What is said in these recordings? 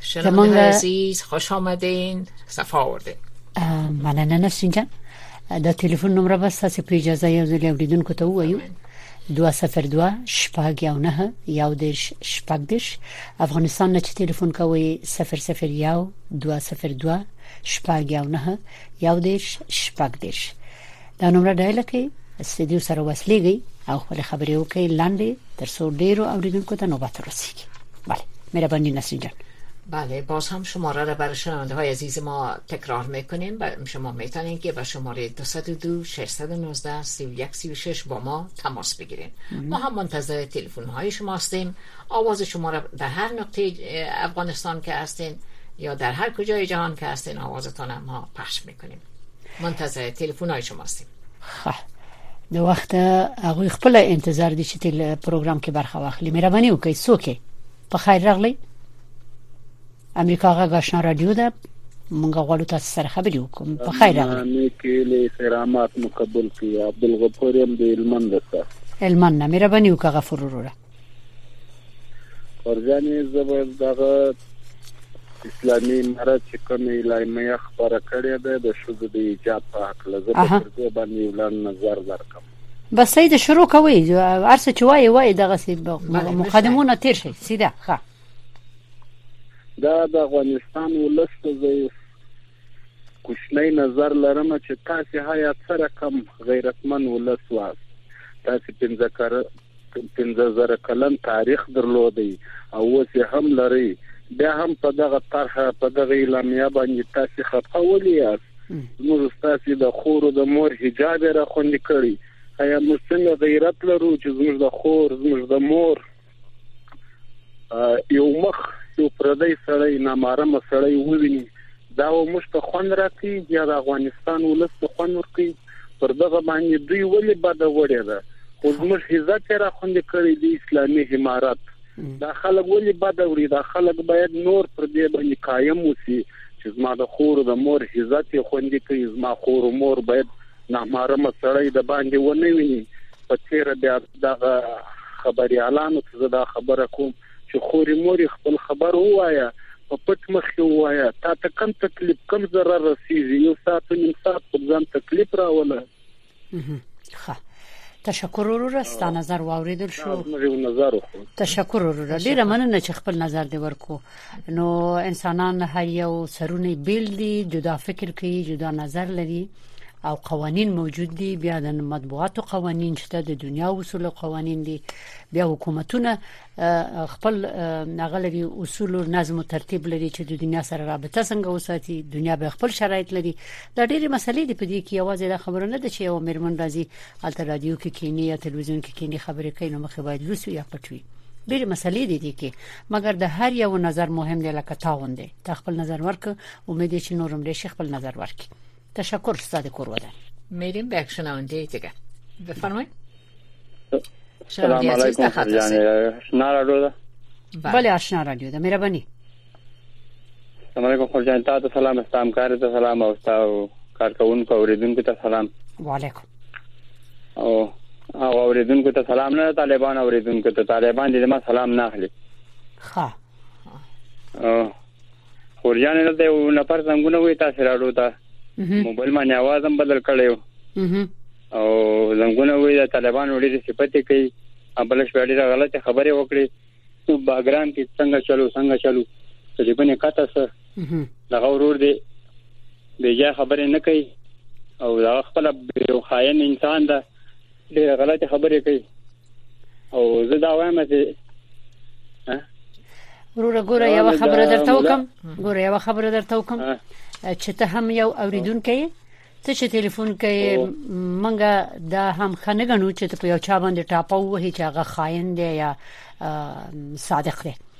شنونده عزیز خوش آمدین صفا آوردین مننه نسرین جان دا تلیفون نمره بس تاسو په اجازه یو ځل اوریدونکو ته وایو 202 شپږ یو نه یو دیش شپږ دیش افغانستان نه چې تلیفون کوي 001 202 شپږ یو نه یو دیش شپږ دیش دا نمبر ډایل کړئ استدیو سره وصلېږي او خپل خبرې وکړئ لاندې تر څو ډیرو اوریدونکو ته نوبت ورسیږي بله مهرباني نسرین جان بله باز هم شماره را بر شنونده های عزیز ما تکرار میکنیم شما میتونین که به شماره 202 619 3136 با ما تماس بگیرین ما هم منتظر تلفن های شما هستیم آواز شما را در هر نقطه افغانستان که هستین یا در هر کجای جهان که هستین آوازتان ما پخش میکنیم کنیم منتظر تلفن های شما هستیم د وخت هغه خپل انتظار دي چې تل پروګرام کې برخه واخلي مهرباني وکړئ څوک په خیر راغلی امریکا غږ آشنا رادیو ده مونږ غواړو تاسو سره خبرې وکړو په خیر راغلی نه کې له احترامات مقبول کی عبد الغفور يم د علمند سره علمند نه مهرباني وکړه غفور وروره قرجاني زبر دغه اسلامي امارت چې کوم اعلامیه خبره کړې ده د شوزو د ایجاب په حق لزه په دې باندې ولان نظر درکم بس سید شروع کوي ارسه چې وای وای دغه سید به مقدمونه تیر شي سیده ښه دا د افغانستان ولس ته کوشنۍ نظر لرم چې تاسو هيا سره کم غیرتمن ولس واست تاسو پنځه کار کوم پنځه زره کلن تاریخ درلود او اوس یې هم لري بیا هم په دغه طرح په دغه اعلامیه باندې تاسو خپه ولې یاست موږ تاسو د خور د مور حجاب را خوندې کړی ایا موږ څنګه غیرت لرو چې موږ د خور موږ د مور یو مخ یو پردی سړی نامارم سړی وویني دا موږ ته خوند راکړي یا د افغانستان ولس ته خوند ورکړي پر دغه باندې دوی ولې بده وړې ده خو زموږ عزت را خوندې کړی دی اسلامي امارات دا خلک ولې بده وړي دا خلک باید نور پر دې باندې قائم وسی چې زما د خور د مور عزت خوندې کوي زما خور مور باید نامحرم سړی د باندې ونه ویني په تیر بیا دغه خبريالانو ته دا خبره کوم چې خورې مورې خپل خبر ووایه، په پټ مخ یې ووایه، تا ته کم تکلیف، کم ضرر رسیږي، یو ساعت او نیم ساعت خو ځان تکلیف راوله. ښه تشکر وروره ستا نظر واوریدل شو تشکر وروره ډیره مننه چې خپل نظر دی ورکو نو انسانان هر یو سرونه بیل دي جدا فکر کوي جدا نظر لري او قوانين موجود دي بیا د مطبوعاتو قوانين شته د دنیا اصول قوانين دي بیا حکومتونه خپل نغلري اصول او نظم او ترتیب لري چې د دنیا سره رابطه څنګه وساتي دنیا به خپل شرایط لري دا ډېری مسلې دی په دې کې یوازې دا خبره نه ده چې یو میرمن راځي الته رادیو کې کینی یا تلویزیون کې کینی خبرې کوي نو مخه باید لوسو یا پټوي ډېر مسلې دي دي کې مګر د هر یو نظر مهم دی لکه تاوند دی تا خپل نظر ورک امید چې نورم دې خپل نظر ورکړي تشکر استاد کور ودان میریم به یک شنونده دیگه بفرمایید سلام علیکم آشنا رادیو ده بله, بله، آشنا رادیو ده مهرباني سلام علیکم خور جان تاسو سلام استام کار ته سلام او تاسو کارکونکو اوریدونکو ته سلام وعلیکم او او اوریدونکو ته سلام نه طالبان اوریدونکو ته طالبان دې ما سلام نه اخلي ها خورجان دلته یو نفر څنګه وي تاسو راډو ته موبایل باندې आवाज هم بدل کړو او څنګه وي د طالبانو ډېر صفته کوي ابل شپه ډېر غلطه خبره وکړي نو باګرام کې څنګه چلو څنګه چلو تقریبا نه کاته سره دا ورور دی بیا خبره نه کوي او دا خپل یو خاين انسان ده ډېر غلط خبرې کوي او زه دا وایم چې وروره ګوره یو خبره درته وکم ګوره یو خبره درته وکم چې ته هم یو اوریدونکې یې ته چې ټلیفون کوي منګه دا هم خنه غنو چې په یو چا باندې ټاپو وهي چې هغه خاين دی یا صادق دی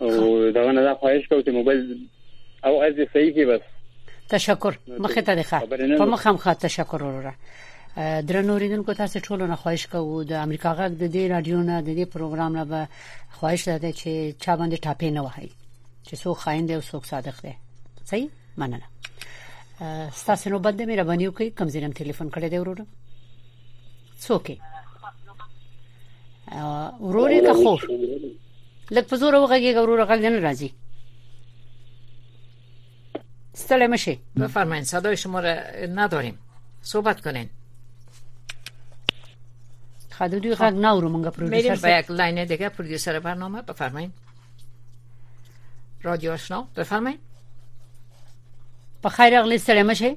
او دا نه دا خواهش کوم چې موبایل او از صحیح کې بس تشکر مخه ته ښه په مخم ښه تشکر وروره درنو ریدونکو تاسو ټول نه خواهش کوو د امریکا غږ د دې رادیو نه د دې پروګرام نه به خواهش ده چې چا باندې ټاپې نه وهي چې سو خاين دی او سو صادق دی صحیح مننه ستاسو نو بده مهرباني وکړئ کوم زیرم ټلیفون کړی دی وروره څوک ورور یې که خور لږ په زور وغږیږه ورور غږ نه راځي ستړی مشه بفرمایئ صدای شما را نداریم صحبت کنین خدو دوی غږ نه ورو مونږه پرودوسر سره یک لاین دیگه پرودوسر برنامه بفرمایئ رادیو آشنا بفرمایئ په خیر اغلی ستړی مشه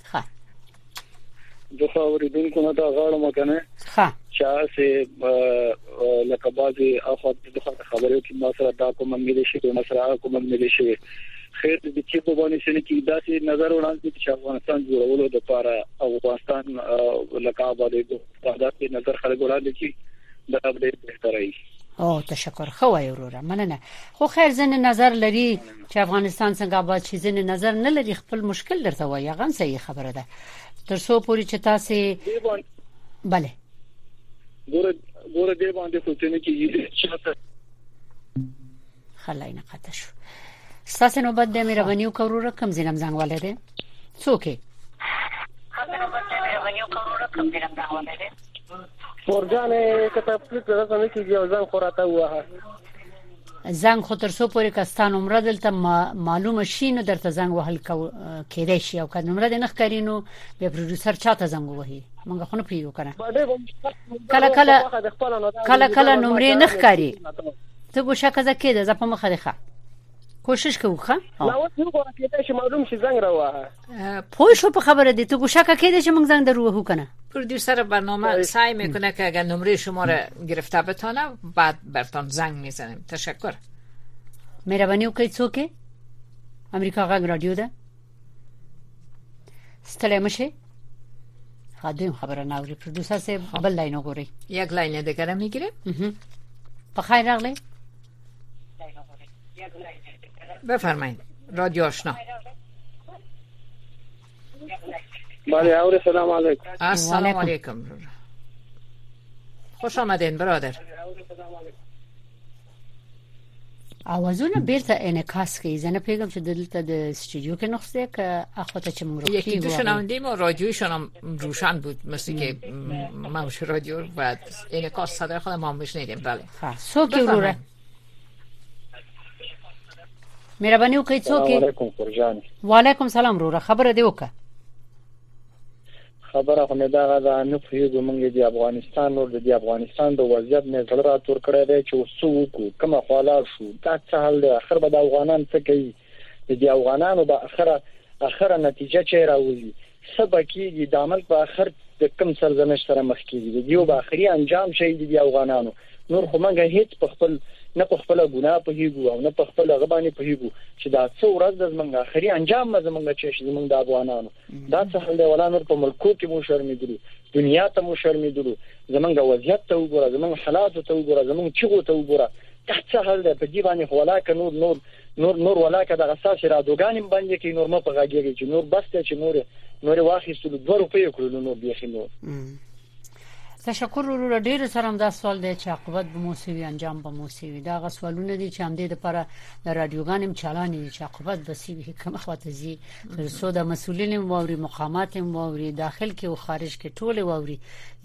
ښه د فوري دین کو نه دا غاړه مکنه ښه چې سه لکه بازي اخو د خبرو کې ما سره دا کوم ملي شي د مسرا کوم ملي شي خیر د چې په باندې سره کې داسې نظر وړاندې چې افغانستان جوړولو د لپاره افغانستان لکه آبادې د داسې نظر خلک وړاندې چې دا به بهتره وي او تشکر خو وروره مننه خو خیر زنه نظر لري چی افغانستان څنګه اباد شی ځنی نظر نه لری خپل مشکل درته وای هغه هم صحیح خبره ده تر سو پوری چی تاسو بله ګوره ګوره دې باندې خو څه نه کیږي چې خلای نه قطع شو ستاسو نوبت د مهرباني وکړو رقم زینم زنګ ولري څوک مورګانې کته پلیټ راځنه کیږي ځان خوراته وه زنګ خو تر څو پورې که ستا نمره دلته معلومه شي نو درته زنګ وهل کېدای شي او که نمره دې نه ښکاري نو بیا پروډوسر چاته زنګ وهي مونږ خو نه پیو کنه کله کله کله کله نمره نه ښکاري ته ګوشه کزه کېده زه په مخه ده کوشش کوو ښه نو اوس یو غوړه کېدای شي معلوم شي زنګ راوه پوه شو په خبره دي ته ګوشکه کې دي چې موږ زنګ درو وهو کنه پرودیوسر برنامه سعی میکنه که اگر نمره شما را گرفته بتانه بعد برتان زنگ میزنیم تشکر مهرباني وکړئ څوک امریکا غږ رادیو ده ستړی مشه خادم خبره نه اوري پروډوسر سه بل لاین وګوري یک لاین دې کړم میګره په خیر راغلی بفرمایید رادیو آشنا بله اور سلام علیکم السلام علیکم خوش آمدین برادر اوازونه بیرته انعکاس کوي زنه پیغام چې دلته د استودیو کې نقصه ده که اخوته چې موږ یکی دو شنونده ما رادیو شنم روشن بود مثل که ما رادیو بعد انعکاس صدای خودم هم بشنیدیم بله ښه څوک وروره مهرباني وکړئ څوک وعلیکم قرجان وعلیکم سلام وروره خبره دی وکړه خبره خو مې دا غدا نه پوهیږم موږ د افغانستان نور د افغانستان د وضعیت نه زړه را تور کړی دی چې وسو وکړو کومه خاله شو دا څه حل دی اخر به د افغانان څه کوي د دې افغانانو به اخره اخره نتیجه چه راوځي څه به کیږي دا ملک به اخر د کم سرزنش سره مخ کیږي د دیو به اخري انجام شي د افغانانو نور خو موږ هیڅ په خپل نه په خپل ګناه په هیګو او نه په خپل غبانې په هیګو چې دا څو ورځ د زمنګ اخري انجام زمنګ چې زمنګ د افغانانو دا څه حال دی ولا نور په ملکو کې مو شرمېدلو دنیا ته مو شرمېدلو زمونږ وضعیت ته وګوره زمونږ حالات ته وګوره زمونږ چغو ته وګوره دا څه حال دی په دې باندې ولا که نور نور نور نور ولا که دغه ساسې رادوګانې باندې کې نور مې په غاګېږي چې نور بس ته چې نور نور واخیستلو دوه روپۍ کړو نور بیخي نور تشکر وروره ډیر سره هم دا سوال دی چې عاقبت به مو سوي انجام به مو سوي دا غو سوالونه دي چې هم دې لپاره د رادیوګانم چالان دي چې عاقبت به سوي کوم خواته زی تر څو د مسولینم ووري مقاماتم ووري داخل کې او خارج کې ټول ووري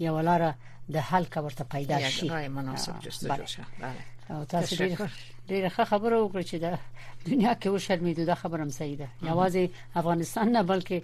یو لاره د حل کا ورته پیدا شي رای مناسب جستجو شه بله او تاسو ډیر ډیره ښه خبره وکړه چې د دنیا کې و شرمېدو دا خبره هم صحیح ده یوازې افغانستان نه بلکې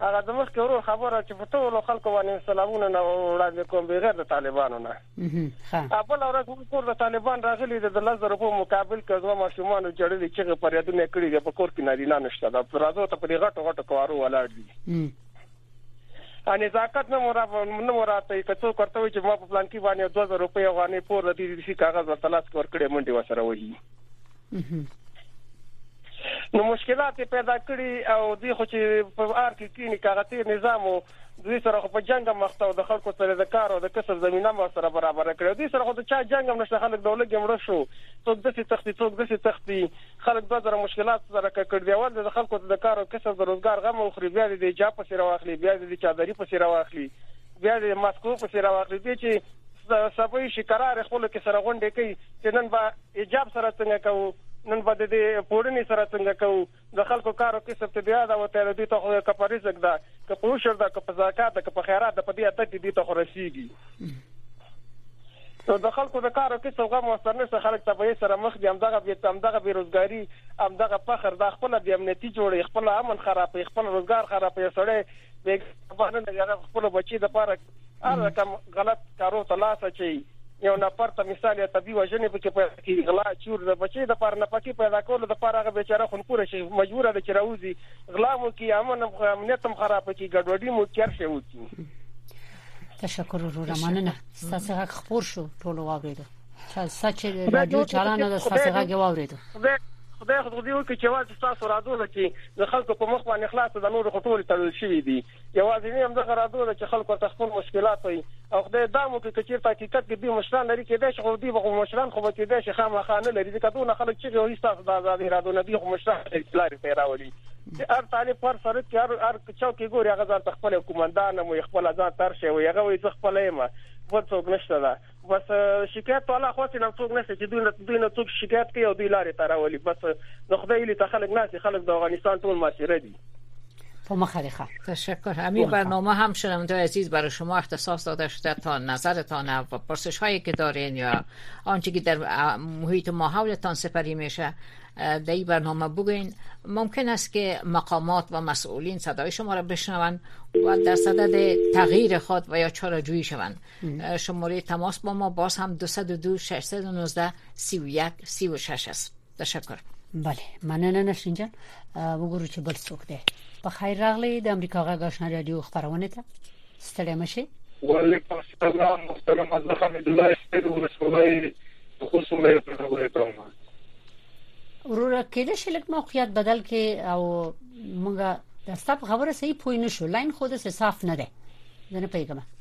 هغه د مخکې ورور خبره چې په ټولو خلکو باندې انسلابونه نه وړاندې کوم بغیر د طالبانو نه ها بل ورځ موږ کور د طالبان راغلي د 10 روپو مقابل کې زما ماشومان جړلې چې په یادونه کړی دی په کور کې نارینه نشته دا راځو ته په دې غټو غټو کوارو ولاړ دي ان نزاکت نه مرا نه مراته که څوک ورته وي چې ما په پلان کې باندې 2000 روپۍ افغاني پور د دې شي کاغذ ورته لاس ور کړې منډي وسره وهي نو مشکلات یې پیدا کړي او دوی خو چې په ار کې کینی کاغه تیر نظام او دوی سره خو په جنگ مخته او د خلکو سره د کار او د کسب زمينه مو سره برابر کړې دوی سره خو د چا جنگ هم نشته خلک دولت کې مړ شو څوک د سي تختی څوک د سي تختی خلک د زره مشکلات سره کړ دی ول د خلکو د کار او کسب د روزګار غم او خري بیا د جاب په سره واخلي بیا د چادري په سره واخلي بیا د ماسکو په سره واخلي چې سبوی شي قرار خپل کې سره غونډه کوي چې نن به حجاب سره څنګه کوو نن به د دې پوړنې سره څنګه کوو د خلکو کار او کسب ته بیا دا وته د دوی ته خو که په رزق ده که په عشر ده که په زکات ده که په خیرات ده په دې عادت دي ته خو رسیږي نو د خلکو د کار او کسب غو مستنه سره خلک ته به سره مخ دي هم دغه بیت هم دغه بیروزګاری هم دغه فخر د خپل د امنیتي جوړې خپل امن خراب خپل روزګار خراب یې سره د خپل بچي د پاره هر رقم غلط کارو ته لاس اچي یو نفر ته مثال یا طبي وژنې په کې پیدا کی غلا چور د بچي د پر نه پکی پیدا کولو د پر هغه بیچاره خون پوره شي مجبور ده چې راوځي غلا مو کی امن امنیت هم خراب کی ګډوډي مو کیر شي وتی تشکر ورور مننه تاسو حق خبر شو ټول واوریدو چې سچ رادیو چالان ده تاسو غږ واوریدو خدای خو دې وکړي چې واځي تاسو رادو لکه د خلکو په مخ باندې خلاص د نور خټول تړل شوی دی یوازینی همدغه رادو ده چې خلک ورته خپل مشکلات وایي او خدای دام وکړي که چیرته حقیقت کې دوی مشران لري کېدای شي خو دوی به مشران خو به کېدای شي خامخا نه لري ځکه دونه خلک چیغې وهي ستاسو د ازادۍ رادو نه دوی خو مشران لري چې لارې ته یې راولي چې هر طالب په هر سرک کې هر هر چوک کې ګوري هغه ځان ته خپل قومندان هم وایي خپله ځان ته هر شی وایي هغه وایي زه خپله یم بل څوک نشته ده بس شکایت په الله خواسي نه څوک نشته چې دوی نه دوی نه څوک شکایت کوي او دوی لارې ته راولي بس د خدای لې ته خلک ناسي خلک د افغانستان ټول ماسره دي په مخه دې تشکر همین برنامه هم شنونده عزیز برای شما اختصاص داده شده تا نظرتان و پرسش هایی که دارین یا آنچه که در محیط ماحولتان سپری میشه در این برنامه بگوین ممکن است که مقامات و مسئولین صدای شما را بشنوند و در صدد تغییر خود و یا چارجویی شوند شماره تماس با ما باز هم 202 619 31 36 است تشکر بله مننه نشین جان وګورو چې بل څوک دی په خیر راغلی د امریکا غږ آشنا رادیو خبرونه ته ستړی مشه وعلیکم السلام محترم الله حمید الله ستړي ورسولای خصوصا له خبرې کوم وروره کله چې لک موقعیت بدل کې او موږ د ستاپ خبره صحیح پوی نشو لاین خود سه صاف نه ده نه پیګم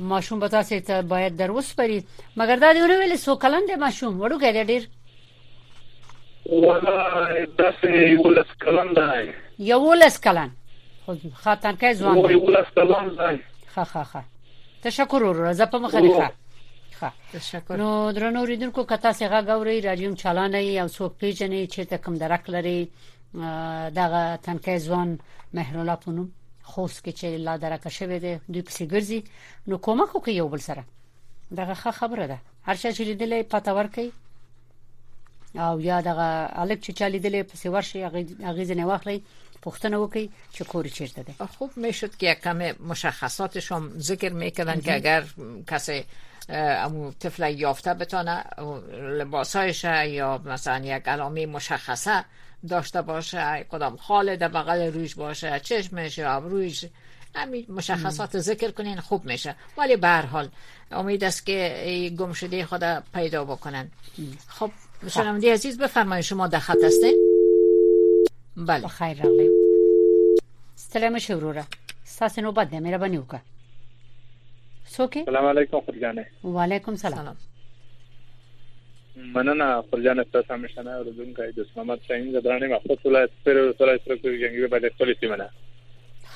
ماشوم به تاسو ته باید در وسپري مګر دا دی ونه ویل سو کلن دی ماشوم وړو کې ډیر ولا داسې ولس کلن دی یو ولس کلن خو خاطر کې ځوان دی ولس کلن دی خا خا خا تشکر ورور زه په مخه ښه ښه تشکر نو درنو ریدونکو کته سیغه غوري رادیوم چالانه یو څوک پیژنې چې ته کم درک لري دغه تنکي ځوان مهرالله په نوم خوست کې چې لا درکه شوې ده دوی پسې ګرځي نو کومک وکړي یو بل سره دغه ښه خبره ده هر چا چې لیدلې پته ورکړي او یا دغه الک چې چا لیدلې پسې ورشي هغه ځنه واخلي پوښتنه وکړي چې کور چیرته ده خوب میشد که کم مشخصاتش هم ذکر میکردن که اگر کسی امو طفل یافته بتانه لباسایش یا مثلا یک علامه مشخصه داشته باشه کدام خاله در بغل رویش باشه چشمش یا ابرویش همین مشخصات ذکر کنین خوب میشه ولی به هر حال امید است که گم شده خود پیدا بکنن خب شنونده خب. عزیز بفرمایید شما در خط هستین بله خیر راغلی سلام شوروره ساس نوبت ده میرا بنیو که سوکی سلام علیکم خود جانه و علیکم سلام, سلام. مننه خورجان ستاسو همیشنه اوریدونکی دوست محمد شاهین زدرانی مخصوص ولایت سپیر ولسوالۍ سره کوي جنگي باید خپل سیمه نه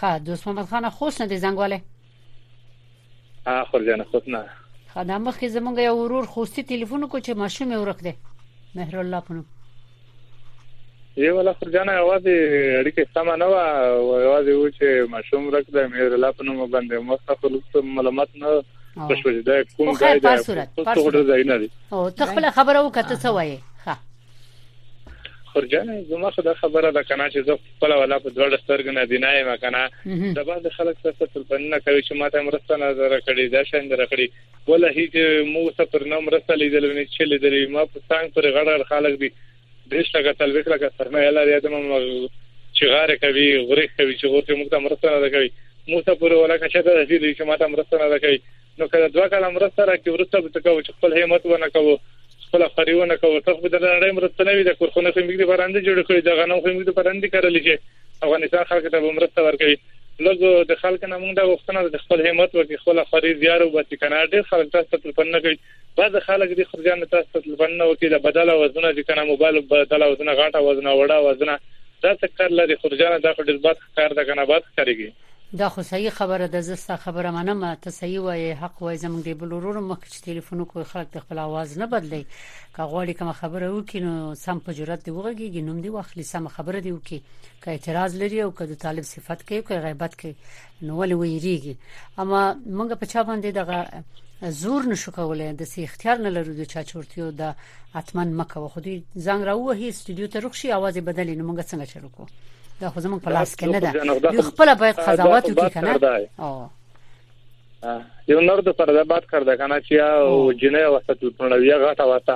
ښه دوست محمد خان خوست نه دي زنګواله ها خورجان خوست نه ښه د مخکې زمونږ یو ورور خوستي ټلیفون کو چې ماشوم ورک دی مهر الله پنو یو ولا خور جان یوازې اړیکه سم نه و یوازې و چې مشوم رک د میر لا په نوم باندې مخه خلک معلومات نه بشو دا کوم ځای دی په صورت په صورت ځای نه دی او ته خپل خبره وکړه څه وایې ها خرجان زما خو دا خبره ده کنه چې زه خپل ولا په دوړ سترګ نه دی نه یم کنه د بعض خلک څه څه تلپنه کوي چې ماته مرسته نه درکړي دا شاندره کړی ولا هیڅ مو څه پر نه مرسته لیدل نه چې لیدل ما په څنګه پر غړ غړ خلک دي دریش لګه تل وکړه که سرمایه لري ادم چې غاره کوي غریخ کوي چې ورته موږ ته مرسته نه کوي موږ ته پر ولا کښه ته دې چې ما ته مرسته نه کوي نو کله دوه کاله مرسته راکې ورسته به تکو چې خپل همت ونه کوو خپل خریونه کوو ته به د نړۍ مرسته نه وي د کورخونه خو موږ د پراندې جوړ کړی دا غنم خو موږ د پراندې کارل شي افغانستان خلکو ته به مرسته ورکوي لږو د خلکو نه موږ دا غوښتنه ده چې خپل همت وکړي خپل خوري زیار وباسي کنه ډېر خلک تاسو ته تلفن نه کوي بعض خلک دي خرجان تاسو ته تلفن نه وکړي د بدل وزنه چې کنه موبایل بدل وزنه غاټه وزنه وړه وزنه دا څه کار لري خرجان دا خو ډېر بد کار ده کنه بد کاریږي دا خو صحیح خبره ده زه ستا خبره منم ته صحیح وایې حق وایې زموږ دی بل ورور مخکې چې ټلیفون وکړ خلک د خپل आवाज نه بدلی که غواړي کوم خبره وکړي نو سم په جرأت دی وغږیږي نوم دی واخلي سم خبره دی وکړي که اعتراض لري او که د طالب صفت کوي که غیبت کوي نو ولې ویریږي اما موږ په چا باندې دغه زور نشو کولای د سي اختیار نه لرو د چا چورتیو د اتمن مکه خو دې زنګ راوهي استودیو ته رخصي आवाज بدلې نو موږ څنګه چلو کوو دا خو زموږ په لاس کې نه ده یو خپل باید قضاوت وکړي کنه یو نور د پر دبات کړ دا کنه چې او جنې واسطه ټول پرنوي غټه واسطه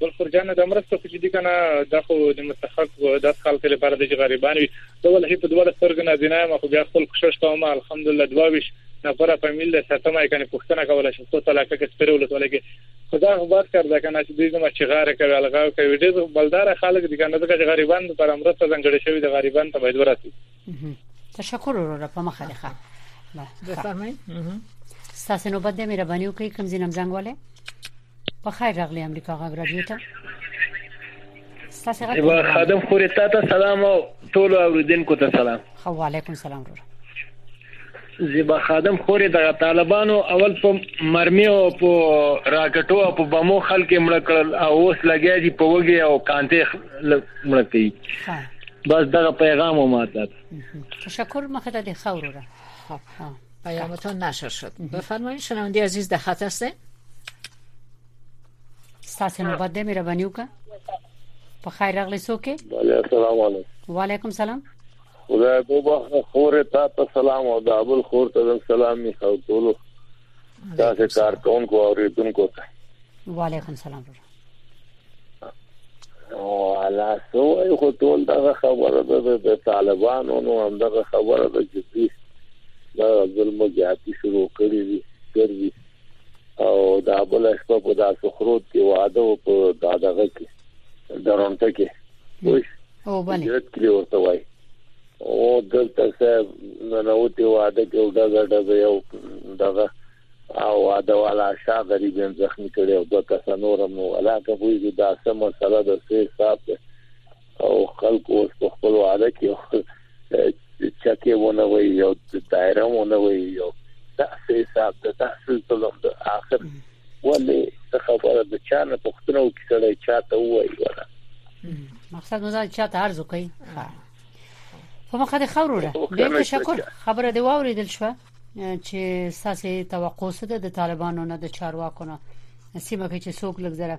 بل خرجانه د مرسته خو دي کنه د خو د مستحق د خلک لپاره د غریبان وي دا ول هیڅ دوه سترګ نه دینه ما خو بیا خپل کوشش کوم الحمدلله دواویش نفره فامیل له ساتمه کنه پښتنه کوله شي څو طلاق کې سپیرول ټول کې خدا خو بد کار ده کنه چې دوی زما چې غاره کوي الغاو کوي ډېر بلدار خلک دي کنه ځکه چې غریبان پر امرسته ځنګړې شوی د غریبان ته باید ورسي تشکر وروره په مخه لخوا بفرمایئ ستاسو نو بده مهرباني وکړئ کوم ځینم زنګ والے په خیر راغلی امریکا غږ راډیو ته تاسو غږ یو خادم خوري تاسو سلام او ټول اوریدونکو ته سلام خو وعلیکم سلام ورور زیبا خادم خوري د طالبانو اول په مرمي او په راکټو او په بمو خلک مړ کړل او اوس لګیا دي په وګي او کانته مړ کوي بس دغه پیغام و ماته تشکر مخه ته خورو را پیامتون نشر شد بفرمایید شنونده عزیز در خط هستین ستاسو نوبت دی مهرباني وکړه په خیر راغلی څوک السلام علیکم وعلیکم سلام خدای په بخښه خوره تا ته سلام او د ابل خور ته سلام می خو ټول تاسو کار کوونکو او ریتونکو ته وعلیکم سلام او علا سو خو ټول دغه خبره ده د طالبانو نو هم دغه خبره ده چې دا ظلم زیاتی شروع کړی دی ګرځي او دا بل شپه په داسو خروت کې واده او په دادغه کې درونټه کې وښ او باندې جرت کړی ورته وای او دلته څه ننوتی واده کې او دغه دغه یو دغه او واده والا شا غریب هم زخمی کړي او دوه کسانو رمو علاقه وایي دا سم مسله ده سه حساب ده او خلک اوس په خپل وعده کې چکه ونه وي یو دایره ونه وي یو تاسو حساب د تاسو ظلم د اخر ولې خبره د چا نه پښتنو کې سره چاته وایي ولا مقصد مزه چاته ارزو کوي په مخه د خوروره ډیر تشکر خبره دی واوریدل شو چې ساسې توقع سره د طالبانو نه د چارواکو نه سیمه کې چې څوک لګزره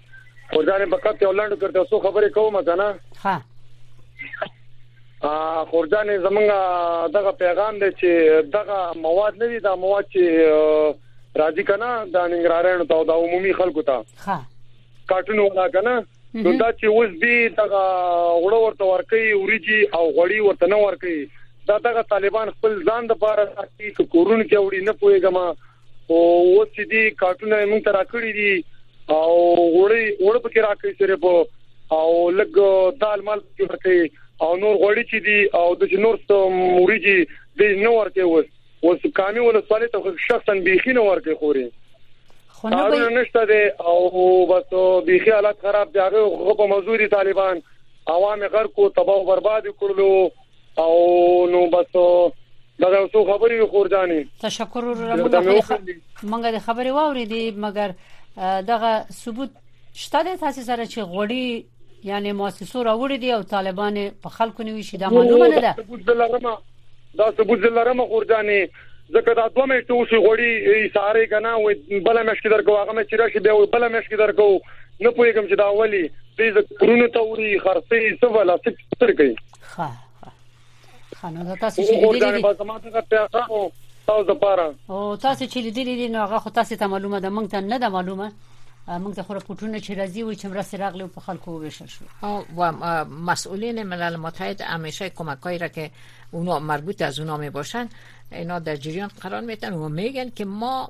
او ځان په کته ولاندو کړته سو خبرې کوم کنه ها ا خورجان زمونږ دغه پیغام دی چې دغه مواد نه دي دا مواد چې راځي کنه د ننګرهارانو ته او د عمومي خلکو ته ها کارټون ولا کنه نو دا چې اوس دی دغه وړو ورته ورکي اوريجي او غړي ورته نه ورکي دا دغه طالبان خپل ځان د پاره ساتي کورونه کې وړي نه پويګما او اوس چې دي کارټونه موږ ته راکړي دي او وړي وړ پکې راکړي سره په او لګ دال مال کې ورکړي او نور غوړي چې دي او د نور څه موريږي د نو ورکه وس اوس کامي ولسوالۍ ته شخصا بيخي نه ورکه خوري خو نه به نشته دي او بس بيخي حالت خراب دي هغه په مزوري طالبان عوامي غر کو تباہ برباد کړلو او نو بس دا یو څو خبرې خوردانې تشکر وروره مونږه د خبرې واورې دي مګر دغه ثبوت شته د تاسو سره چې غوړي یعنی مؤسسو راوړي دي او طالبان په خلکو نیوي شي دا معلومه نه ده ثبوت دلرمه دا ثبوت دلرمه خوردانې ځکه دا دوه مې ټوشي غوړي ساره کنه و بل مې شکې درکو هغه مې چې راشي به بل مې شکې درکو نه پوهیږم چې دا اولی دې زکرونو ته وری خرڅې څه ولا څه کوي ښه ښه خانو دا تاسو چې لیدلې دي زما څنګه پیاخه او تاسو د پاره او تاسو چې لیدلې دي نو هغه خو تاسو ته معلومه ده مونږ ته نه ده معلومه موږ ته خو راپورټونه چې راځي وي چې مرسته راغلي په خلکو وویشل شو و مسئولین ملل متحد همیشه کمکایی را که اونا مربوط از اونا می باشن اینا در جریان قرار میتن و میگن که ما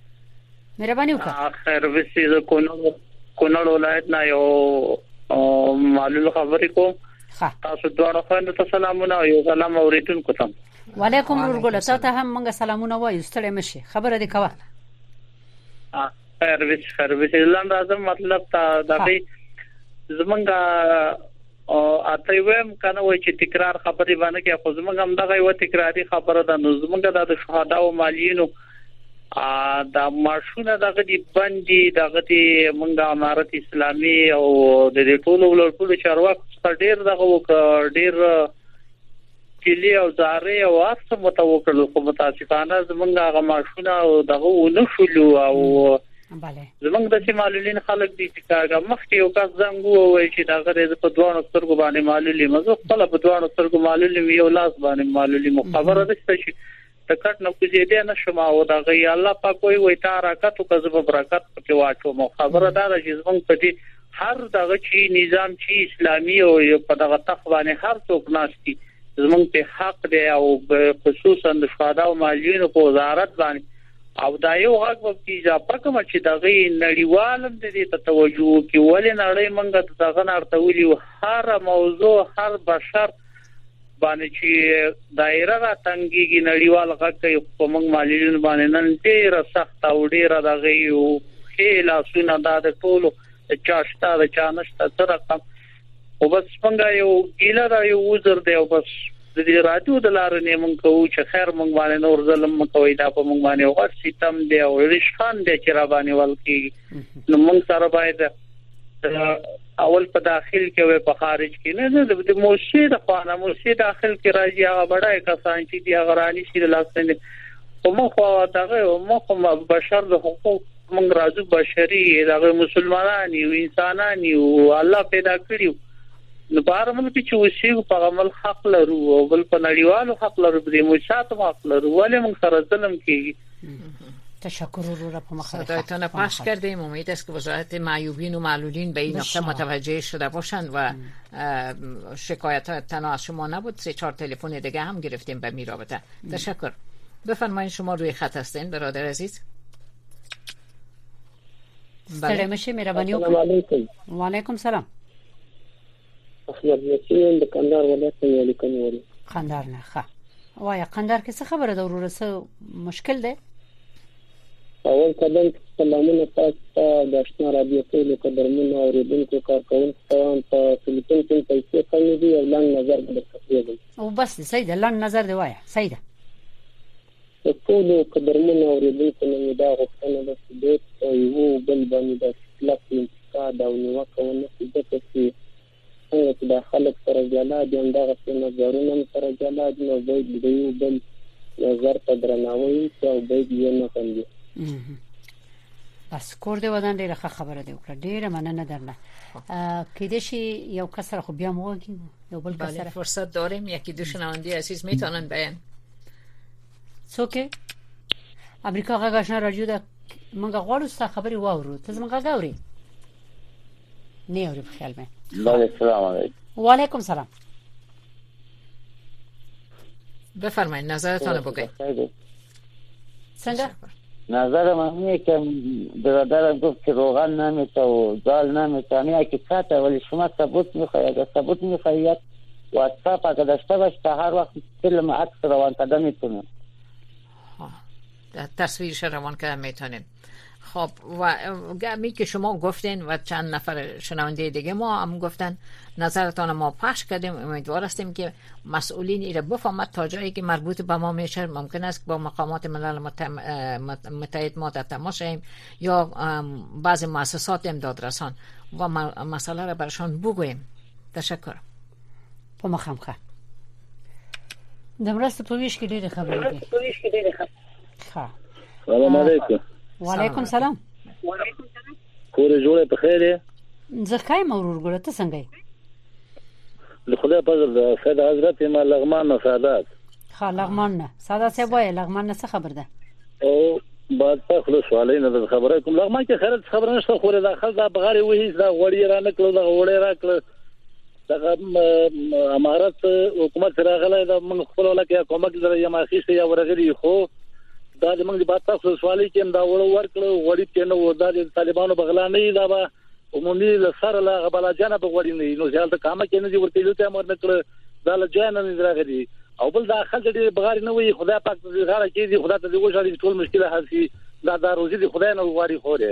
مهرباني وکړه خیر وسی د کونړ کونړ ولایت نه یو معلوم خبرې کوم تاسو دواړه خوند ته سلامونه او یو سلام اوریدونکو ته وعلیکم ورګل تاسو ته هم موږ سلامونه وایو ستړي مشي خبره دې کوه خیر وسی خیر وسی لاندې مطلب تا د زمونږه او اته ویم کنه وای چې تکرار خبرې باندې کې خو زمونږ هم دغه یو تکراری خبره ده نو زمونږ د شهدا او مالینو ا د ماشونه دغه دی بندي دغه دی مونږه امارت اسلامي او د دې ټولو ولرتلو چارواکو څخه ډیر دغه وک ډیر کلی او زاره او ارڅ مو ته وکړل خو متاسفانه زمونږ هغه ماشونه او دغه ونه شولو او بله زمونږ د چې معلولین خلک دي چې کاګه مخکې یو کس زنګ ووي چې دا غره د په دوه سترګو باندې معلولې مزه خپل په دوه سترګو معلولې یو لاس باندې معلولې مخبره ده چې د کټ نه کوزیدی نه شم او د غی الله پاک وای وای تا حرکت وکړه زه به برکت پکې واچوم او خبره دا ده چې زمونږ په دې هر دغه چی نظام چی اسلامي او په دغه تخ باندې هر څوک ناشتي زمونږ په حق دی او خصوصا د شهدا او مالینو په وزارت باندې او دا یو غږ په کې اضافه کوم چې دغه نړیوالم د دې ته توجه وکړي ولې نړۍ منګه دغه نړتولي هر موضوع هر بشر باندې چی دایره را تنګیږي نړیوال غږ کوي خو په موږ معلولینو باندې نن ډیره سخته او ډیره دغه یو خې لاسونه دا د ټولو چا شته د چا نشته څه رقم او بس څنګه یو ګیله دا یو وزر دی او بس د دې رادیو د لارې نه مونږ کوو چې خیر مونږ باندې نور ظلم مکوي دا په مونږ باندې غټ ستم دی او رشخان دی چې را باندې ولکې نو مونږ سره باید اول په داخل کې او په خارج کې نه نه د موسی د خوانه موسی داخل کې راځي هغه بډای کسان چې دی غرانی شي لاسنه او مخ او دغه مخ بشر د حقوق موږ راځو بشري دغه مسلمانان یو انسانان یو الله پیدا کړیو نو بار موږ چې وشي په عمل حق لرو او بل په نړیوالو حق لرو د موسی ته حق لرو ولې موږ سره ظلم کوي تشکر رو را په مخه صدایتان پخش کردیم امید است که وزارت معیوبین و معلولین به این نقطه متوجه شده باشند و شکایت تنها از شما نبود سه چهار تلفن دیگه هم گرفتیم به می رابطه تشکر بفرمایید شما روی خط هستین برادر عزیز بله. سلام علیکم و علیکم سلام احمد یاسین د کندهار ولایت نه یو لیکنه وری قندار نه ښه وایا قندار کې څه خبره ده وروره څه مشکل ده اول قدم سلامونه تاسو ته د آشنا رادیو ټول قدرمنو اوریدونکو کارکونکو ته په فلیپین کې پیسې کمې دي او لاند نظر به درکړم او بس صحیح ده لاند نظر دی وایا صحیح ده د ټولو قدرمنو اورېدونکو نه مې دا غوښتنه ده چې باید په یوه او بل باندې داسې کلک انتقاد او نیوکه ونه شي، ځکه چې څنګه چې دا خلک سره جلا دي، همدغسې نظرونه هم سره جلا دي، نو باید د یو بل نظر ته درناوی وشي او باید یې نه غندي. بس کور دې ودان ډیره ښه خبره دې وکړه ډیره مننه درنه کیدې شي یو کس سره خو بیا موږ یو بل کس فرصت داریم یکی دو شنونده عزیز میتونن بیان څوک امریکا غږ آشنا رادیو ده موږ غواړو ست خبري واورو ته زموږ غږ اوري نه اوري په خیال مې السلام علیکم وعلیکم سلام بفرمایئ نظرتان بگید څنګه نظر ممنون که برادرم گفت که روغن نمیشه و دال نمیشه همین حقیقت ولی شما ثبوت میخوای اگر ثبوت میخوای یک واتساپ اگر داشته باش تا هر وقت فیلم عکس روان کردن میتونم تصویرش روان کردن میتونیم خب و گمی که شما گفتین و چند نفر شنونده دیگه ما هم گفتن نظرتان ما پخش کردیم امیدوار هستیم که مسئولین ایره بفهمد تا جایی که مربوط به ما میشه ممکن است که با مقامات ملل متحد ما در تماس یا بعض مؤسسات امداد رسان و مسئله را برشان بگوییم تشکر په مخامخه د مرستو په ویش کې ډېرې خبرې دي ښه سلام علیکم وعلیکم سلام وعلیکم سلام کور جوړه په خیر یې زه خای مرور ګړه ته څنګه یې د خدای په فضل سید حضرت ما لغمان نه سادات ها لغمان نه سادات څه وایي لغمان نه څه خبر ده او بعد په خپل سوالې نه خبره کوم لغمان کې خیرت خبره نشته خو دا خلک دا بغاري وې دا غوړی را نکړو دا غوړی را کړو دغه امارت حکومت راغلی دا موږ خپل ولکه کومک لري یا ماخیسته یا ورغلی خو دا د موږ د بات تاسو سوالي کې دا وړو ورکړو وړي چې نو دا د طالبانو بغلا نه دا به عمومي لسر لا غبلا جنه بغوړي نه نو ځل ته کامه کې نه دی ورته یو ته امر نکړه دا له جای نه نه راغلی او بل دا خلک دې بغار نه وي خدای پاک دې غاره کې دې خدای ته دې وشاري ټول مشکل حل شي دا دا روزي دې خدای نه غواړي خوره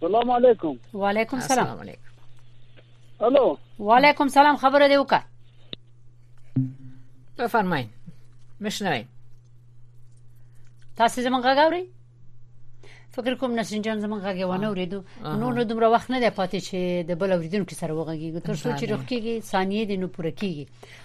سلام علیکم وعلیکم سلام السلام علیکم الو وعلیکم سلام خبره دی وکړه بفرمایئ مشنوئ تاسو زمونږ غاوري فکر کوم نسرین جان زمونږ غږ ونه اوریدو نو نو دومره وخت نه دی پاتې چې د بل اوریدونکو سره وغږیږي تر څو چې رخ کېږي ثانیې د نو پوره کېږي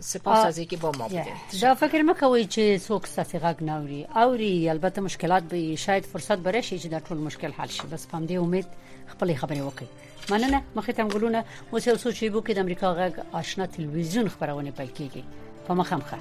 سپاس از اینکه با ما بودید دا فکر مکوئ چې څوک ستاسو غږ نه اوري اوري البته مشکلات به شاید فرصت بره شي چې دا ټول مشکل حل شي بس پام دې امید خپل خبرې وکړي مننه مخې ته ګلونه اوس یو سوچ یبو کې د امریکا غږ آشنا تلویزیون خبرونه پیل کیږي په مخه مخه